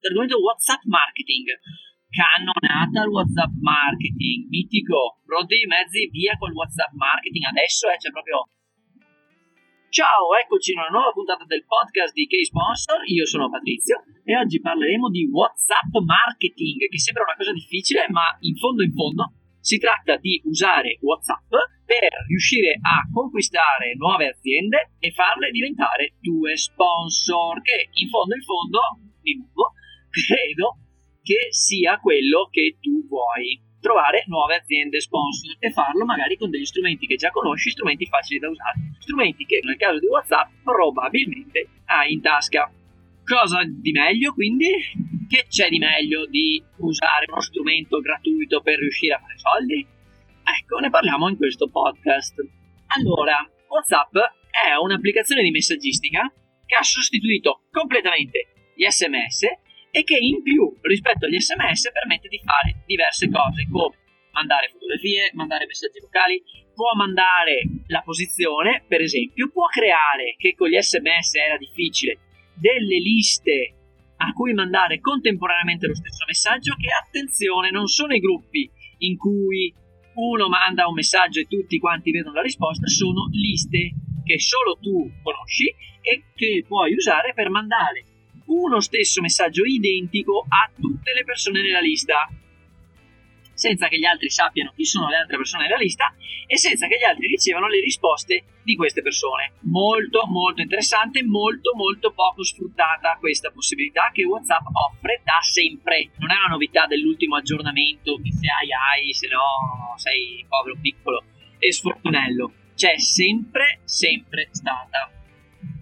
l'argomento WhatsApp marketing. Cannonata il WhatsApp marketing, mitico, pronti i mezzi, via col WhatsApp marketing. Adesso eh, c'è proprio Ciao, eccoci in una nuova puntata del podcast di K-Sponsor, io sono Patrizio e oggi parleremo di WhatsApp marketing, che sembra una cosa difficile, ma in fondo in fondo si tratta di usare WhatsApp per riuscire a conquistare nuove aziende e farle diventare tue sponsor, che in fondo in fondo, di nuovo, credo che sia quello che tu vuoi trovare nuove aziende sponsor e farlo magari con degli strumenti che già conosci, strumenti facili da usare, strumenti che nel caso di WhatsApp probabilmente hai in tasca. Cosa di meglio quindi? Che c'è di meglio di usare uno strumento gratuito per riuscire a fare soldi? Ecco, ne parliamo in questo podcast. Allora, WhatsApp è un'applicazione di messaggistica che ha sostituito completamente gli SMS e che in più rispetto agli sms permette di fare diverse cose come mandare fotografie, mandare messaggi vocali, può mandare la posizione, per esempio, può creare, che con gli sms era difficile, delle liste a cui mandare contemporaneamente lo stesso messaggio che attenzione non sono i gruppi in cui uno manda un messaggio e tutti quanti vedono la risposta, sono liste che solo tu conosci e che puoi usare per mandare uno stesso messaggio identico a tutte le persone nella lista, senza che gli altri sappiano chi sono le altre persone nella lista e senza che gli altri ricevano le risposte di queste persone. Molto molto interessante, molto molto poco sfruttata questa possibilità che WhatsApp offre da sempre. Non è una novità dell'ultimo aggiornamento che se hai hai, se no sei povero piccolo e sfortunello. C'è sempre sempre stata.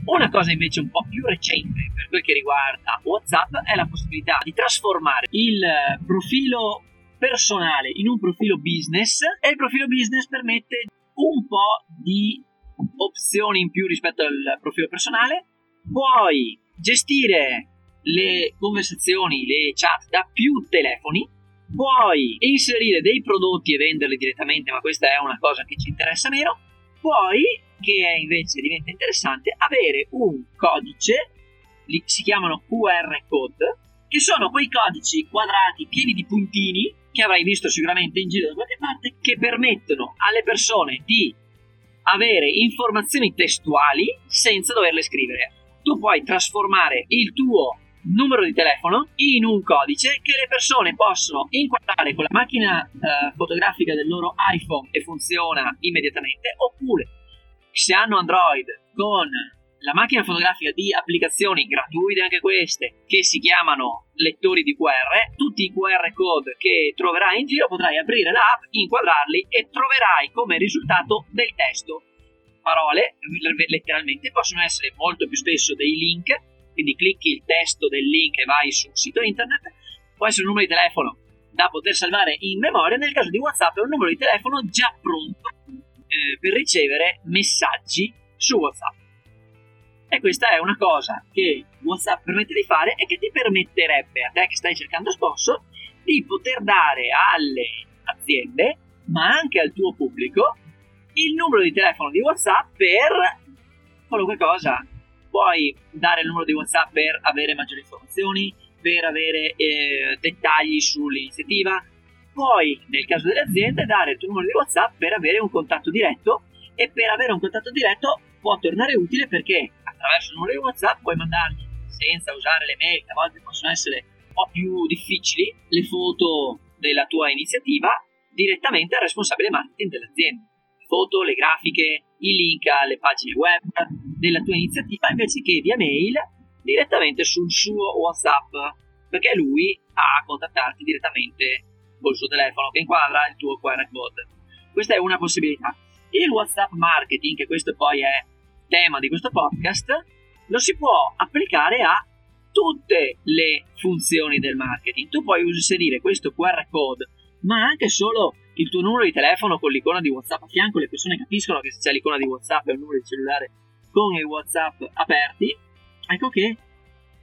Una cosa invece un po' più recente quel che riguarda WhatsApp è la possibilità di trasformare il profilo personale in un profilo business e il profilo business permette un po' di opzioni in più rispetto al profilo personale. Puoi gestire le conversazioni, le chat da più telefoni, puoi inserire dei prodotti e venderli direttamente, ma questa è una cosa che ci interessa meno. Puoi che invece diventa interessante avere un codice, li, si chiamano QR code, che sono quei codici quadrati pieni di puntini che avrai visto sicuramente in giro da qualche parte, che permettono alle persone di avere informazioni testuali senza doverle scrivere. Tu puoi trasformare il tuo numero di telefono in un codice che le persone possono inquadrare con la macchina eh, fotografica del loro iPhone e funziona immediatamente, oppure se hanno Android con la macchina fotografica di applicazioni gratuite anche queste che si chiamano lettori di QR, tutti i QR code che troverai in giro potrai aprire l'app, inquadrarli e troverai come risultato del testo. Parole, letteralmente, possono essere molto più spesso dei link, quindi clicchi il testo del link e vai su un sito internet, può essere un numero di telefono da poter salvare in memoria, nel caso di WhatsApp è un numero di telefono già pronto eh, per ricevere messaggi su WhatsApp. E questa è una cosa che WhatsApp permette di fare e che ti permetterebbe a te che stai cercando sponsor di poter dare alle aziende, ma anche al tuo pubblico, il numero di telefono di WhatsApp per qualunque cosa. Puoi dare il numero di WhatsApp per avere maggiori informazioni, per avere eh, dettagli sull'iniziativa, puoi, nel caso delle aziende, dare il tuo numero di WhatsApp per avere un contatto diretto e per avere un contatto diretto può tornare utile perché attraverso il numero di WhatsApp puoi mandargli, senza usare le mail, che a volte possono essere un po' più difficili, le foto della tua iniziativa direttamente al responsabile marketing dell'azienda. Le foto, le grafiche, i link alle pagine web della tua iniziativa invece che via mail direttamente sul suo WhatsApp perché lui ha a contattarti direttamente col suo telefono che inquadra il tuo QR code. Questa è una possibilità. Il WhatsApp marketing, che questo poi è tema di questo podcast, lo si può applicare a tutte le funzioni del marketing. Tu puoi inserire questo QR code, ma anche solo il tuo numero di telefono con l'icona di WhatsApp a fianco, le persone capiscono che se c'è l'icona di WhatsApp è un numero di cellulare con i WhatsApp aperti. Ecco che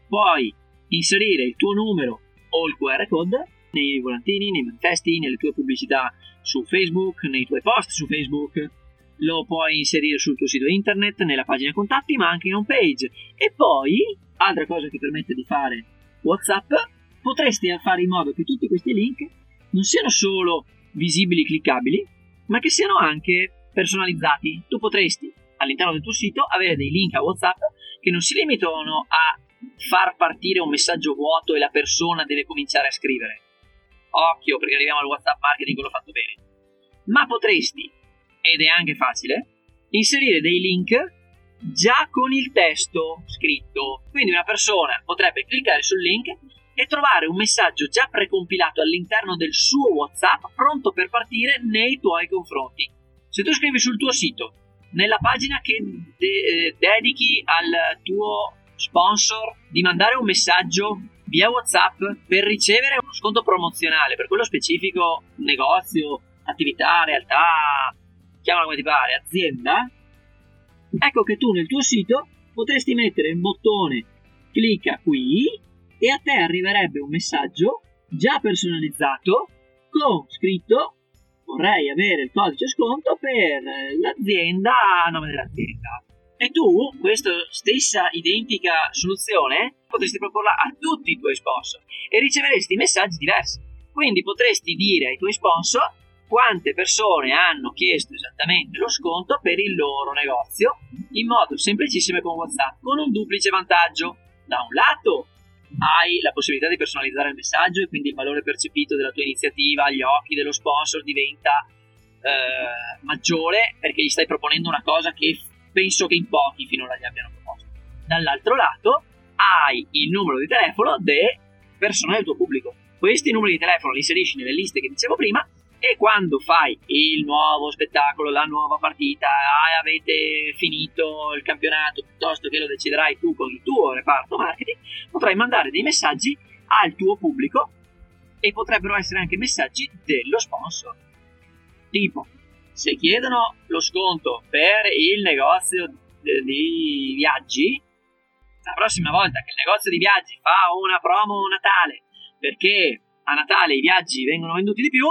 puoi inserire il tuo numero o il QR code nei volantini, nei manifesti, nelle tue pubblicità su Facebook, nei tuoi post su Facebook, lo puoi inserire sul tuo sito internet, nella pagina contatti, ma anche in home page. E poi, altra cosa che permette di fare WhatsApp, potresti fare in modo che tutti questi link non siano solo visibili e cliccabili, ma che siano anche personalizzati. Tu potresti all'interno del tuo sito avere dei link a WhatsApp che non si limitano a far partire un messaggio vuoto e la persona deve cominciare a scrivere. Occhio perché arriviamo al WhatsApp marketing, quello fatto bene. Ma potresti, ed è anche facile, inserire dei link già con il testo scritto. Quindi una persona potrebbe cliccare sul link e trovare un messaggio già precompilato all'interno del suo WhatsApp pronto per partire nei tuoi confronti. Se tu scrivi sul tuo sito, nella pagina che de- eh, dedichi al tuo sponsor, di mandare un messaggio via WhatsApp per ricevere uno sconto promozionale per quello specifico negozio, attività, realtà, chiamala come ti pare, azienda, ecco che tu nel tuo sito potresti mettere un bottone clicca qui e a te arriverebbe un messaggio già personalizzato con scritto vorrei avere il codice sconto per l'azienda a nome dell'azienda. E tu, questa stessa identica soluzione, potresti proporla a tutti i tuoi sponsor e riceveresti messaggi diversi. Quindi potresti dire ai tuoi sponsor quante persone hanno chiesto esattamente lo sconto per il loro negozio in modo semplicissimo con WhatsApp, con un duplice vantaggio. Da un lato hai la possibilità di personalizzare il messaggio e quindi il valore percepito della tua iniziativa agli occhi dello sponsor diventa eh, maggiore perché gli stai proponendo una cosa che penso che in pochi finora gli abbiano proposto. Dall'altro lato hai il numero di telefono delle persone del tuo pubblico. Questi numeri di telefono li inserisci nelle liste che dicevo prima e quando fai il nuovo spettacolo, la nuova partita, ah, avete finito il campionato, piuttosto che lo deciderai tu con il tuo reparto marketing, potrai mandare dei messaggi al tuo pubblico e potrebbero essere anche messaggi dello sponsor. Tipo, se chiedono lo sconto per il negozio di viaggi, la prossima volta che il negozio di viaggi fa una promo Natale perché a Natale i viaggi vengono venduti di più,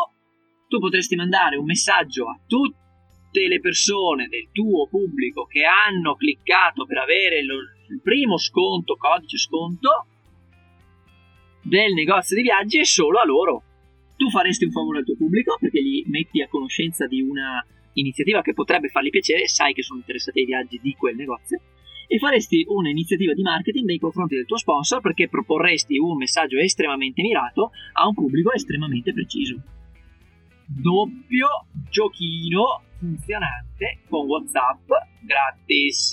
tu potresti mandare un messaggio a tutte le persone del tuo pubblico che hanno cliccato per avere lo, il primo sconto, codice sconto del negozio di viaggi e solo a loro. Tu faresti un favore al tuo pubblico perché gli metti a conoscenza di una iniziativa che potrebbe fargli piacere, sai che sono interessati ai viaggi di quel negozio e faresti un'iniziativa di marketing nei confronti del tuo sponsor perché proporresti un messaggio estremamente mirato a un pubblico estremamente preciso doppio giochino funzionante con WhatsApp gratis.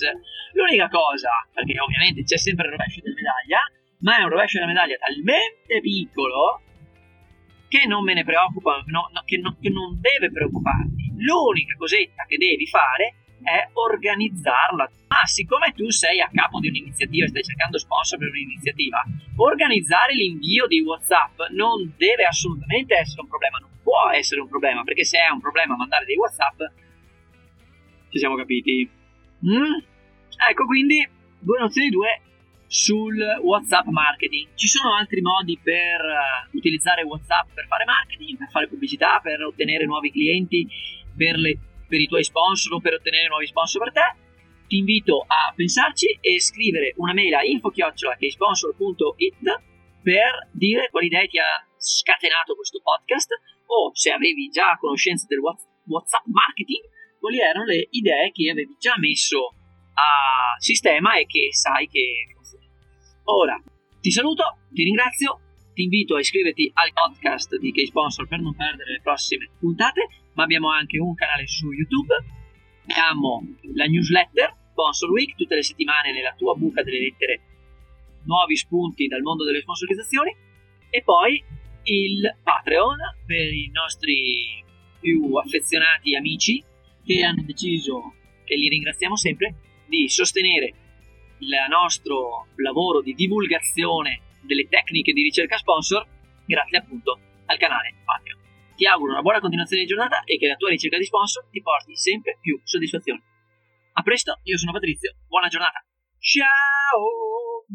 L'unica cosa, perché ovviamente c'è sempre il rovescio della medaglia, ma è un rovescio della medaglia talmente piccolo che non me ne preoccupa, no, no, che, no, che non deve preoccuparti. L'unica cosetta che devi fare è organizzarla. Ma siccome tu sei a capo di un'iniziativa e stai cercando sponsor per un'iniziativa, organizzare l'invio di WhatsApp non deve assolutamente essere un problema, non può essere un problema, perché se è un problema mandare dei WhatsApp, ci siamo capiti. Mm? Ecco quindi due nozioni, due sul WhatsApp marketing. Ci sono altri modi per uh, utilizzare WhatsApp per fare marketing, per fare pubblicità, per ottenere nuovi clienti, per, le, per i tuoi sponsor o per ottenere nuovi sponsor per te. Ti invito a pensarci e scrivere una mail a info-sponsor.it per dire quali idee ti ha scatenato questo podcast o se avevi già conoscenza del WhatsApp marketing, quali erano le idee che avevi già messo a sistema e che sai che funziona. Ora, ti saluto, ti ringrazio, ti invito a iscriverti al podcast di K-Sponsor per non perdere le prossime puntate, ma abbiamo anche un canale su YouTube, abbiamo la newsletter Sponsor Week, tutte le settimane nella tua buca delle lettere nuovi spunti dal mondo delle sponsorizzazioni e poi il Patreon per i nostri più affezionati amici che hanno deciso, e li ringraziamo sempre, di sostenere il nostro lavoro di divulgazione delle tecniche di ricerca sponsor grazie appunto al canale Patreon. Ti auguro una buona continuazione di giornata e che la tua ricerca di sponsor ti porti sempre più soddisfazione. A presto, io sono Patrizio, buona giornata. Ciao!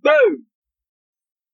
Boom!